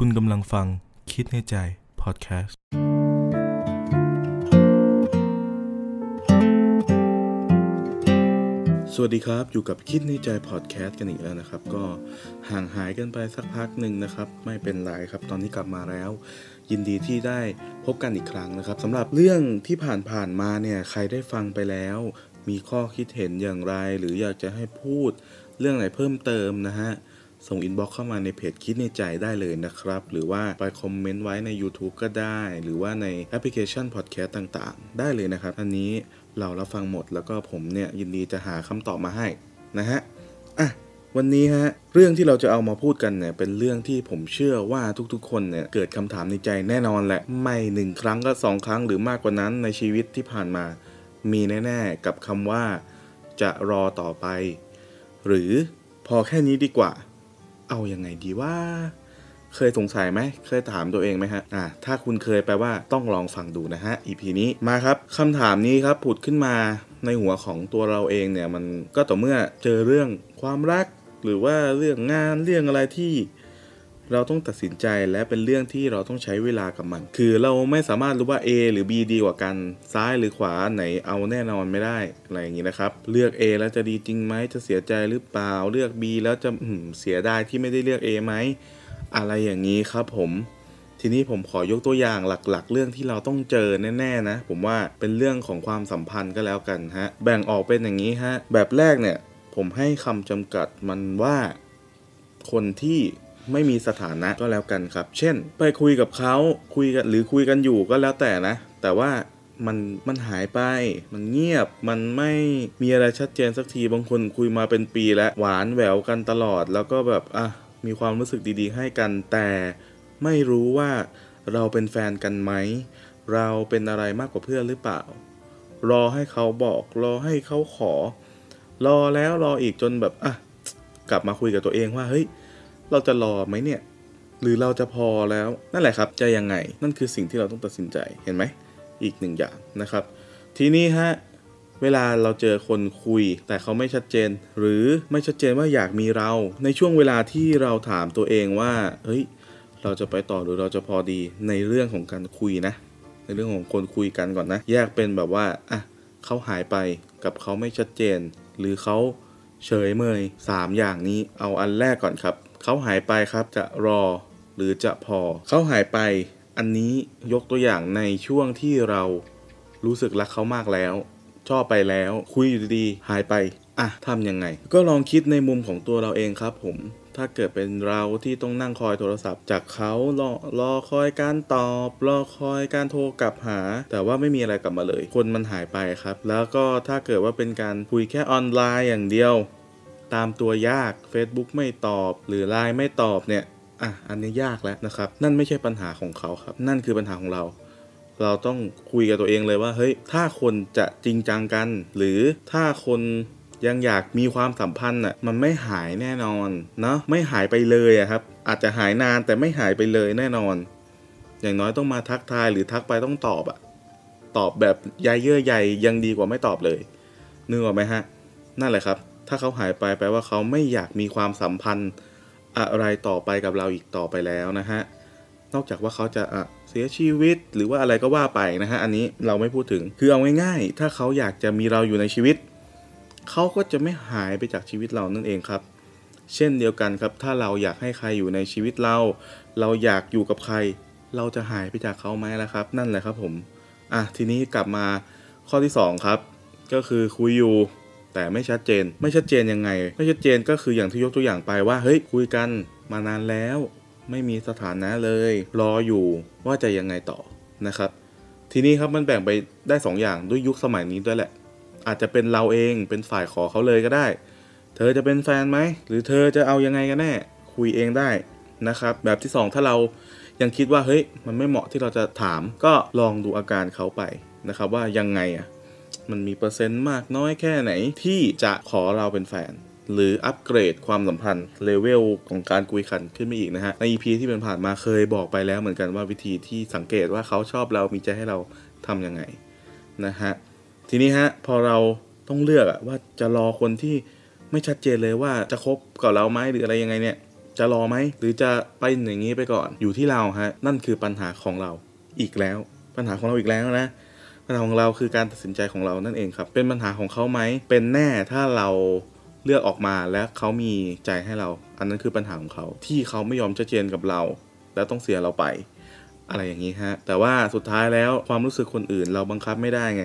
คุณกำลังฟังคิดในใจพอดแคสต์ สวัสดีครับ อยู่กับคิดในใจพอดแคสต์กันอีกแล้วนะครับ ก็ห่างหายกันไปสักพักหนึ่งนะครับ ไม่เป็นไรครับ ตอนนี้กลับมาแล้ว ยินดีที่ได้พบกันอีกครั้งนะครับสำหรับเรื่องที่ผ่านๆมาเนี่ย ใครได้ฟังไปแล้ว มีข้อคิดเห็นอย่างไร หรืออยากจะให้พูดเรื่องไหนเพิ่มเติมนะฮะ ส่ง inbox เข้ามาในเพจคิดในใจได้เลยนะครับ หรือว่าไป comment ไว้ใน YouTube ก็ได้ หรือว่าในแอปพลิเคชันพอดแคสต์ต่างๆ ได้เลยนะครับ อันนี้เรารับฟังหมดแล้วก็ผมเนี่ยยินดีจะหาคำตอบมาให้นะฮะอะวันนี้ฮะเรื่องที่เราจะเอามาพูดกันเนี่ยเป็นเรื่องที่ผมเชื่อว่าทุกๆ คนเนี่ยเกิดคำถามในใจแน่นอนแหละ ไม่หนึ่งครั้งก็สองครั้งหรือมากกว่านั้นในชีวิตที่ผ่านมา มีแน่ๆกับคำว่า จะรอต่อไป หรือพอแค่นี้ดีกว่า เอาอยัางไงดีว่า เคยสงสัยไหม เคยถามตัวเองไหมฮะ อ่า ถ้าคุณเคยแปลว่าต้องลองฟังดูนะฮะ EP นี้ มาครับคำถามนี้ครับผุดขึ้นมาในหัวของตัวเราเองเนี่ย มันก็ต่อเมื่อเจอเรื่องความรัก หรือว่าเรื่องงานเรื่องอะไรที่ เราต้องตัดสินใจและเป็นเรื่องที่เราต้องใช้เวลากับมัน คือเราไม่สามารถรู้ว่า A หรือ B ดีกว่ากัน ซ้ายหรือขวาไหนเอาแน่นอนไม่ได้ อะไรอย่างนี้นะครับ เลือก A แล้วจะดีจริงไหม จะเสียใจหรือเปล่า เลือก B แล้วจะเสียดายที่ไม่ได้เลือก A ไหม อะไรอย่างนี้ครับผม ทีนี้ผมขอยกตัวอย่างหลักๆ เรื่องที่เราต้องเจอแน่ๆนะ ผมว่าเป็นเรื่องของความสัมพันธ์ก็แล้วกันฮะ แบ่งออกเป็นอย่างนี้ฮะ แบบแรกเนี่ย ผมให้คำจำกัดมันว่า คนที่ ไม่มีสถานะก็แล้วกันครับ เช่น ไปคุยกับเขาคุยกันหรือคุยกันอยู่ก็แล้วแต่นะ แต่ว่ามันมันหายไป มันเงียบ มันไม่มีอะไรชัดเจนสักที บางคนคุยมาเป็นปีแล้วหวานแหววกันตลอด แล้วก็แบบอะมีความรู้สึกดีๆ ให้กัน แต่ไม่รู้ว่าเราเป็นแฟนกันไหม เราเป็นอะไรมากกว่าเพื่อนหรือเปล่า รอให้เขาบอก รอให้เขาขอ รอแล้วรออีกจนแบบอะกลับมาคุยกับตัวเองว่าเฮ้ย เราจะรอไหมเนี่ย หรือเราจะพอแล้วนั่นแหละครับจะยังไง นั่นคือสิ่งที่เราต้องตัดสินใจเห็นไหมอีกหนึ่งอย่างนะครับ ทีนี้ฮะเวลาเราเจอคนคุย แต่เขาไม่ชัดเจน หรือไม่ชัดเจนว่าอยากมีเรา ในช่วงเวลาที่เราถามตัวเองว่าเฮ้ยเราจะไปต่อหรือเราจะพอดีในเรื่องของการคุยนะ ในเรื่องของคนคุยกันก่อนนะ แยกเป็นแบบว่าอะเขาหายไปกับเขาไม่ชัดเจน หรือเขาเฉยเมยสามอย่างนี้เอาอันแรกก่อนครับเขาหายไปครับจะรอหรือจะพอ เขาหายไป อันนี้ยกตัวอย่างในช่วงที่เรารู้สึกรักเขามากแล้ว ชอบไปแล้วคุยอยู่ดีๆหายไป อะทำยังไง ก็ลองคิดในมุมของตัวเราเองครับผมถ้าเกิดเป็นเราที่ต้องนั่งคอยโทรศัพท์ จากเขารอรอคอยการตอบ รอคอยการโทรกลับหา แต่ว่าไม่มีอะไรกลับมาเลย คนมันหายไปครับ แล้วก็ถ้าเกิดว่าเป็นการคุยแค่ออนไลน์อย่างเดียว ตามตัวยาก Facebook ไม่ตอบ หรือ Line ไม่ตอบเนี่ยอะอันนี้ยากแล้วนะครับ นั่นไม่ใช่ปัญหาของเขาครับ นั่นคือปัญหาของเรา เราต้องคุยกับตัวเองเลยว่าเฮ้ยถ้าคนจะจริงจังกัน หรือถ้าคนยังอยากมีความสัมพันธ์อะมันไม่หายแน่นอนเนาะไม่หายไปเลยอะครับ อาจจะหายนานแต่ไม่หายไปเลยแน่นอน อย่างน้อยต้องมาทักทายหรือทักไปต้องตอบอะตอบแบบใยเยื่อใยยังดีกว่าไม่ตอบเลยนึกออกไหมฮะ นั่นแหละครับ ถ้าเขาหายไปแปลว่าเขาไม่อยากมีความสัมพันธ์อะไรต่อไปกับเราอีกต่อไปแล้วนะฮะ นอกจากว่าเขาจะะเสียชีวิตหรือว่าอะไรก็ว่าไปนะฮะ อันนี้เราไม่พูดถึง คือเอาง่ายๆ ถ้าเขาอยากจะมีเราอยู่ในชีวิต เขาก็จะไม่หายไปจากชีวิตเรานั่นเองครับ เช่นเดียวกันครับ ถ้าเราอยากให้ใครอยู่ในชีวิตเรา เราอยากอยู่กับใคร เราจะหายไปจากเขาไหมล่ะครับ นั่นแหละครับผม อะ ทีนี้กลับมาข้อที่สองครับ ก็คือคุยอยู่ แต่ไม่ชัดเจน ไม่ชัดเจนยังไง ไม่ชัดเจนก็คืออย่างที่ยกตัวอย่างไปว่าเฮ้ยคุยกันมานานแล้ว ไม่มีสถานะเลย รออยู่ว่าจะยังไงต่อนะครับ ทีนี้ครับมันแบ่งไปได้ 2ออย่างด้วยยุคสมัยนี้ด้วยแหละ อาจจะเป็นเราเองเป็นฝ่ายขอเขาเลยก็ได้ เธอจะเป็นแฟนไหมหรือเธอจะเอายังไงกันแน่ คุยเองได้นะครับ แบบที่ 2 ถ้าเรายังคิดว่าเฮ้ยมันไม่เหมาะที่เราจะถาม ก็ลองดูอาการเขาไปนะครับว่ายังไงอะ มันมีเปอร์เซ็นต์มากน้อยแค่ไหนที่จะขอเราเป็นแฟน หรืออัปเกรดความสัมพันธ์เลเวลของการคุยขันขึ้นไปอีกนะฮะ ใน EP ที่เป็นผ่านมาเคยบอกไปแล้วเหมือนกันว่าวิธีที่สังเกตว่าเขาชอบเรามีใจให้เราทำยังไงนะฮะทีนี้ฮะพอเราต้องเลือกว่าจะรอคนที่ไม่ชัดเจนเลยว่าจะคบกับเราไหมหรืออะไรยังไงเนี่ยจะรอไหมหรือจะไปอย่างนี้ไปก่อนอยู่ที่เราฮะนั่นคือปัญหาของเราอีกแล้ว ปัญหาของเราอีกแล้วนะ ปัญหาของเราคือการตัดสินใจของเรานั่นเองครับ เป็นปัญหาของเขาไหม เป็นแน่ถ้าเราเลือกออกมาและเขามีใจให้เรา อันนั้นคือปัญหาของเขา ที่เขาไม่ยอมจะเจนกับเรา แล้วต้องเสียเราไป อะไรอย่างนี้ฮะ แต่ว่าสุดท้ายแล้วความรู้สึกคนอื่น เราบังคับไม่ได้ไง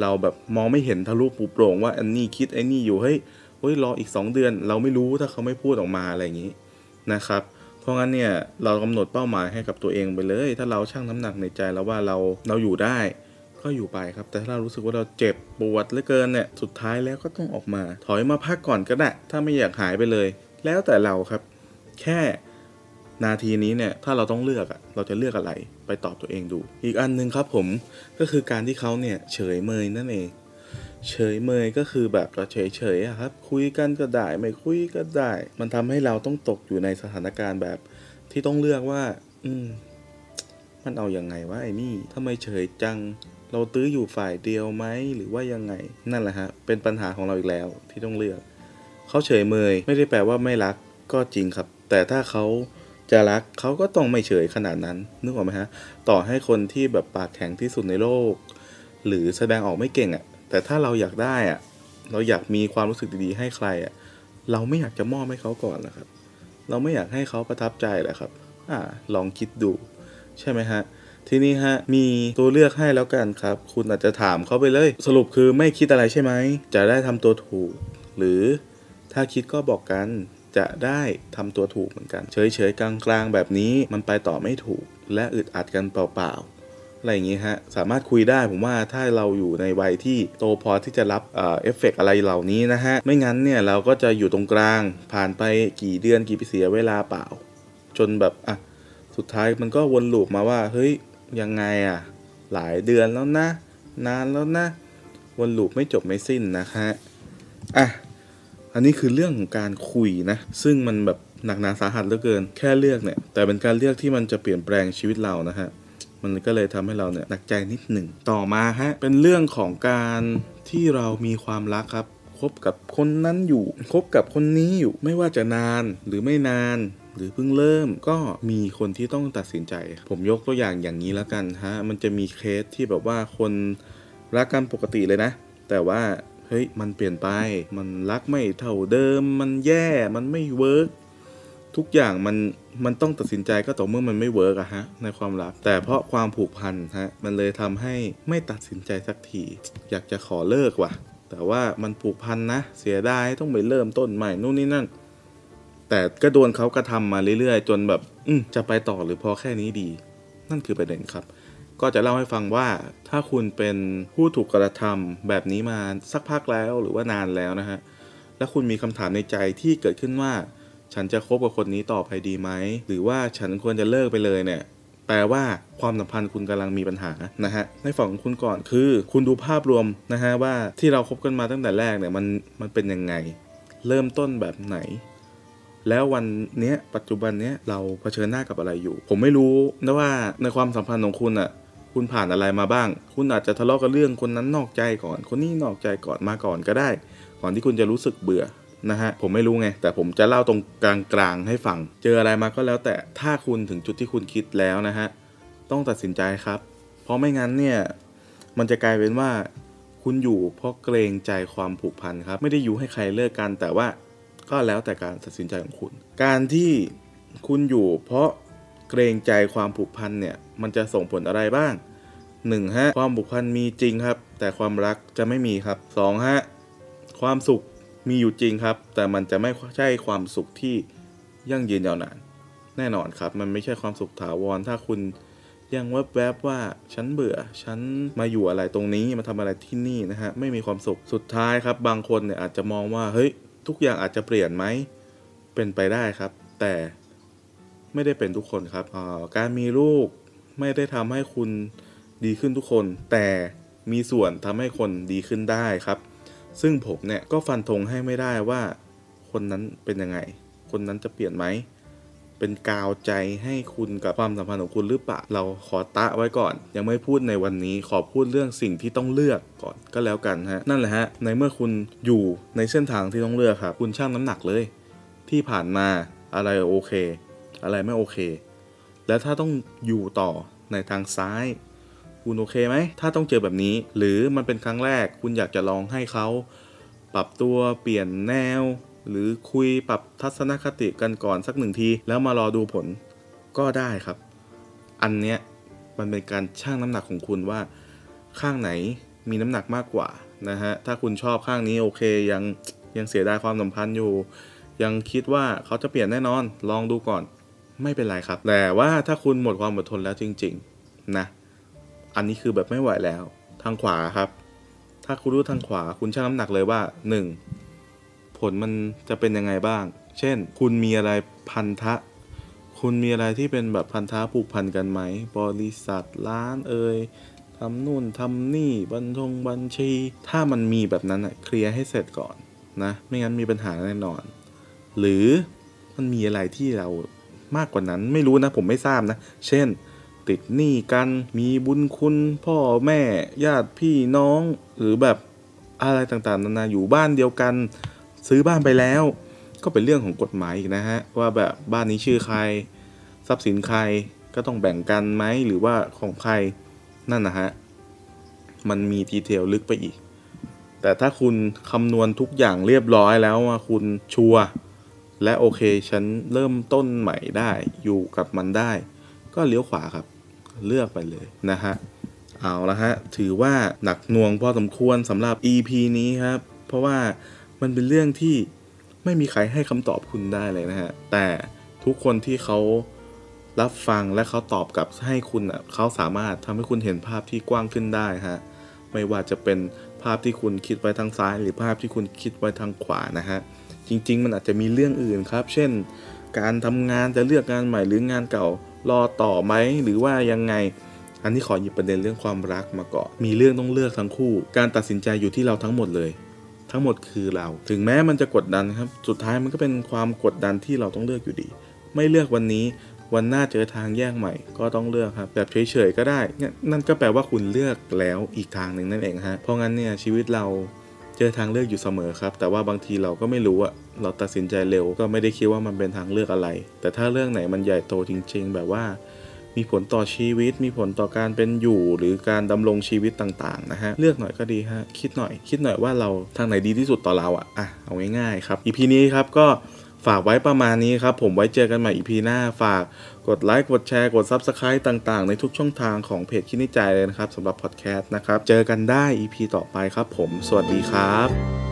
เราแบบมองไม่เห็นทะลุปูโปร่งว่าอันนี้คิดไอ้นี่อยู่เฮ้ยเฮ้ยรออีก 2 เดือน เราไม่รู้ถ้าเขาไม่พูดออกมาอะไรอย่างนี้นะครับ เพราะงั้นเนี่ยเรากำหนดเป้าหมายให้กับตัวเองไปเลย ถ้าเราชั่งน้ำหนักในใจแล้วว่าเราเราอยู่ได้ ก็อยู่ไปครับ แต่ถ้าเรารู้สึกว่าเราเจ็บปวดเหลือเกินเนี่ย สุดท้ายแล้วก็ต้องออกมา ถอยมาพักก่อนก็ได้ ถ้าไม่อยากหายไปเลย แล้วแต่เราครับ แค่นาทีนี้เนี่ย ถ้าเราต้องเลือกอะเราจะเลือกอะไร ไปตอบตัวเองดู อีกอันหนึ่งครับผม ก็คือการที่เขาเนี่ยเฉยเมยนั่นเอง เฉยเมยก็คือแบบก็เฉยเฉยครับ คุยกันก็ได้ ไม่คุยก็ได้ มันทำให้เราต้องตกอยู่ในสถานการณ์แบบ ที่ต้องเลือกว่า อืม มันเอาอยัางไงวะไอ้นี่ทำไมเฉยจัง เราตื้ออยู่ฝ่ายเดียวไหมหรือว่ายังไงนั่นแหละฮะเป็นปัญหาของเราอีกแล้วที่ต้องเลือกเขาเฉยเมยไม่ได้แปลว่าไม่รักก็จริงครับ แต่ถ้าเขาจะรักเขาก็ต้องไม่เฉยขนาดนั้นนึกออกไหมฮะต่อให้คนที่แบบปากแข็งที่สุดในโลก หรือแสดงออกไม่เก่งอะ่ะแต่ถ้าเราอยากได้อะ่ะเราอยากมีความรู้สึกดีๆให้ใครอะ่ะเราไม่อยากจะมอบให้เขาก่อนนะครับ เราไม่อยากให้เขาประทับใจแหละครับ อ่า ลองคิดดู ใช่ไหมฮะ ทีนี้ฮะมีตัวเลือกให้แล้วกันครับ คุณอาจจะถามเขาไปเลย สรุปคือไม่คิดอะไรใช่ไหม จะได้ทำตัวถูก หรือถ้าคิดก็บอกกันจะได้ทำตัวถูกเหมือนกัน เฉยๆ กลางๆ แบบนี้มันไปต่อไม่ถูก และอึดอัดกันเปล่าๆอะไรอย่างงี้ฮะสามารถคุยได้ผมว่าถ้าเราอยู่ในวัยที่โตพอที่จะรับเอฟเฟกต์อะไรเหล่านี้นะฮะไม่งั้นเนี่ยเราก็จะอยู่ตรงกลาง ผ่านไปกี่เดือนกี่ปีเสียเวลาเปล่า จนแบบอะสุดท้ายมันก็วน loop มาว่าเฮ้ย ยังไงอะ หลายเดือนแล้วนะ นานแล้วนะ วนลูปไม่จบไม่สิ้นนะฮะอะอันนี้คือเรื่องของการคุยนะ ซึ่งมันแบบหนักหนาสาหัสเหลือเกิน แค่เลือกเนี่ย แต่เป็นการเลือกที่มันจะเปลี่ยนแปลงชีวิตเรานะฮะ มันก็เลยทำให้เราเนี่ยหนักใจนิดหนึ่ง ต่อมาฮะ เป็นเรื่องของการที่เรามีความรักครับ คบกับคนนั้นอยู่ คบกับคนนี้อยู่ ไม่ว่าจะนานหรือไม่นาน หรือเพิ่งเริ่มก็มีคนที่ต้องตัดสินใจ ผมยกตัวอย่างอย่างนี้แล้วกันฮะมันจะมีเคสที่แบบว่าคนรักกันปกติเลยนะ แต่ว่าเฮ้ยมันเปลี่ยนไป มันรักไม่เท่าเดิม มันแย่ มันไม่ work ทุกอย่างมันมันต้องตัดสินใจก็ต่อเมื่อมันไม่ work อะฮะในความรัก แต่เพราะความผูกพันฮะมันเลยทำให้ไม่ตัดสินใจสักที อยากจะขอเลิกว่ะ แต่ว่ามันผูกพันนะ เสียดายต้องไปเริ่มต้นใหม่นู่นนี่นั่น แต่ก็โดนเขากระทำมาเรื่อยๆ จนแบบ อืจะไปต่อหรือพอแค่นี้ดี นั่นคือประเด็นครับ ก็จะเล่าให้ฟังว่าถ้าคุณเป็นผู้ถูกกระทำแบบนี้มาสักพักแล้วหรือว่านานแล้วนะฮะแล้วคุณมีคำถามในใจที่เกิดขึ้นว่า ฉันจะคบกับคนนี้ต่อไปดีไหมหรือว่าฉันควรจะเลิกไปเลยเนี่ยแปลว่าความสัมพันธ์คุณกำลังมีปัญหานะฮะในฝั่งของคุณก่อนคือ คุณดูภาพรวมนะฮะว่าที่เราคบกันมาตั้งแต่แรกเนี่ยมันมันเป็นยังไง เริ่มต้นแบบไหน แล้ววันเนี้ยปัจจุบันเนี้ยเราเผชิญหน้ากับอะไรอยู่ ผมไม่รู้นะว่าในความสัมพันธ์ของคุณอะคุณผ่านอะไรมาบ้าง คุณอาจจะทะเลาะกับเรื่องคนนั้นนอกใจก่อน คนนี้นอกใจก่อนมาก่อนก็ได้ ก่อนที่คุณจะรู้สึกเบื่อนะฮะ ผมไม่รู้ไง แต่ผมจะเล่าตรงกลางๆให้ฟัง เจออะไรมาก็แล้วแต่ ถ้าคุณถึงจุดที่คุณคิดแล้วนะฮะ ต้องตัดสินใจครับ เพราะไม่งั้นเนี่ย มันจะกลายเป็นว่า คุณอยู่เพราะเกรงใจความผูกพันครับ ไม่ได้อยู่ให้ใครเลิกกัน แต่ว่า ก็แล้วแต่การตัดสินใจของคุณ การที่คุณอยู่เพราะเกรงใจความผูกพันเนี่ยมันจะส่งผลอะไรบ้าง 1. ฮะความผูกพันมีจริงครับ แต่ความรักจะไม่มีครับ 2. ฮะความสุขมีอยู่จริงครับ แต่มันจะไม่ใช่ความสุขที่ยั่งยืนยาวนาน แน่นอนครับ มันไม่ใช่ความสุขถาวร ถ้าคุณยังแวบๆว่าฉันเบื่อ ฉันมาอยู่อะไรตรงนี้มาทำอะไรที่นี่นะฮะไม่มีความสุขสุดท้ายครับ บางคนเนี่ยอาจจะมองว่าเฮ้ย ทุกอย่างอาจจะเปลี่ยนไหม เป็นไปได้ครับ แต่ไม่ได้เป็นทุกคนครับอ่าการมีลูกไม่ได้ทำให้คุณดีขึ้นทุกคน แต่มีส่วนทำให้คนดีขึ้นได้ครับ ซึ่งผมเนี่ยก็ฟันธงให้ไม่ได้ว่า คนนั้นเป็นยังไง คนนั้นจะเปลี่ยนไหม เป็นกาวใจให้คุณกับความสัมพันธ์ของคุณหรือเปล่าเราขอตะไว้ก่อน ยังไม่พูดในวันนี้ขอพูดเรื่องสิ่งที่ต้องเลือกก่อนก็แล้วกันฮะนั่นแหละฮะในเมื่อคุณอยู่ในเส้นทางที่ต้องเลือกครับคุณชั่งน้ำหนักเลย ที่ผ่านมาอะไรโอเค อะไรไม่โอเค แล้วถ้าต้องอยู่ต่อในทางซ้ายคุณโอเคไหม ถ้าต้องเจอแบบนี้ หรือมันเป็นครั้งแรก คุณอยากจะลองให้เขา ปรับตัวเปลี่ยนแนว หรือคุยปรับทัศนคติกันก่อนสักหนึ่งที แล้วมารอดูผลก็ได้ครับ อันเนี้ยมันเป็นการชั่งน้ำหนักของคุณว่าข้างไหนมีน้ำหนักมากกว่านะฮะถ้าคุณชอบข้างนี้โอเคยังยังเสียดายความสัมพันธ์อยู่ ยังคิดว่าเขาจะเปลี่ยนแน่นอน ลองดูก่อนไม่เป็นไรครับ แต่ว่าถ้าคุณหมดความอดทนแล้วจริง ๆ นะ อันนี้คือแบบไม่ไหวแล้ว ทางขวาครับ ถ้าคุณรู้ทางขวาคุณชั่งน้ำหนักเลยว่า 1. ผลมันจะเป็นยังไงบ้าง เช่น คุณมีอะไรพันธะ คุณมีอะไรที่เป็นแบบพันธะผูกพันกันไหม บริษัทร้านเอ่ยทำนู่นทำนี่บัญชงบัญชี ถ้ามันมีแบบนั้นอะเคลียร์ให้เสร็จก่อนนะ ไม่งั้นมีปัญหาแน่นอน หรือมันมีอะไรที่เรามากกว่านั้นไม่รู้นะ ผมไม่ทราบนะ เช่น ติดหนี้กันมีบุญคุณ พ่อแม่ญาติพี่น้อง หรือแบบอะไรต่างๆนานาอยู่บ้านเดียวกัน ซื้อบ้านไปแล้ว ก็เป็นเรื่องของกฎหมายอีกนะฮะว่าแบบบ้านนี้ชื่อใคร ทรัพย์สินใครก็ต้องแบ่งกันไหมหรือว่าของใครนั่นนะฮะมันมีดีเทลลึกไปอีก แต่ถ้าคุณคำนวณทุกอย่างเรียบร้อยแล้วว่าคุณชัวร์และโอเคฉันเริ่มต้นใหม่ได้อยู่กับมันได้ ก็เลี้ยวขวาครับ เลือกไปเลยนะฮะเอาละฮะ ถือว่าหนักหน่วงพอสมควรสำหรับ EP นี้ครับ เพราะว่า มันเป็นเรื่องที่ไม่มีใครให้คำตอบคุณได้เลยนะฮะ แต่ทุกคนที่เขารับฟังและเขาตอบกลับให้คุณอะเขาสามารถทำให้คุณเห็นภาพที่กว้างขึ้นได้ฮะ ไม่ว่าจะเป็นภาพที่คุณคิดไว้ทางซ้าย หรือภาพที่คุณคิดไว้ทางขวานะฮะ จริง ๆ มันอาจจะมีเรื่องอื่นครับ เช่น การทำงานจะเลือกงานใหม่หรืองานเก่ารอต่อไหมหรือว่ายังไง อันนี้ขอหยิบประเด็นเรื่องความรักมาก่อนมีเรื่องต้องเลือกทั้งคู่ การตัดสินใจอยู่ที่เราทั้งหมดเลย ทั้งหมดคือเรา ถึงแม้มันจะกดดันครับ สุดท้ายมันก็เป็นความกดดันที่เราต้องเลือกอยู่ดี ไม่เลือกวันนี้ วันหน้าเจอทางแยกใหม่ ก็ต้องเลือกครับ แบบเฉยๆก็ได้ นั่นก็แปลว่าคุณเลือกแล้วอีกทางหนึ่งนั่นเองฮะ เพราะงั้นเนี่ยชีวิตเราเจอทางเลือกอยู่เสมอครับ แต่ว่าบางทีเราก็ไม่รู้อะเราตัดสินใจเร็วก็ไม่ได้คิดว่ามันเป็นทางเลือกอะไร แต่ถ้าเรื่องไหนมันใหญ่โตจริง ๆ แบบว่า มีผลต่อชีวิต มีผลต่อการเป็นอยู่หรือการดำรงชีวิตต่างๆนะฮะเลือกหน่อยก็ดีฮะคิดหน่อย คิดหน่อยว่าเราทางไหนดีที่สุดต่อเราอะอะเอาง่ายๆครับอีพีนี้ครับก็ฝากไว้ประมาณนี้ครับ ผมไว้เจอกันใหม่อีพีหน้าฝากกดไลค์กดแชร์กด Subscribe ต่างๆ ในทุกช่องทางของเพจคิดในใจเลยนะครับสำหรับพอดแคสต์นะครับ เจอกันได้อีพีต่อไปครับผม สวัสดีครับ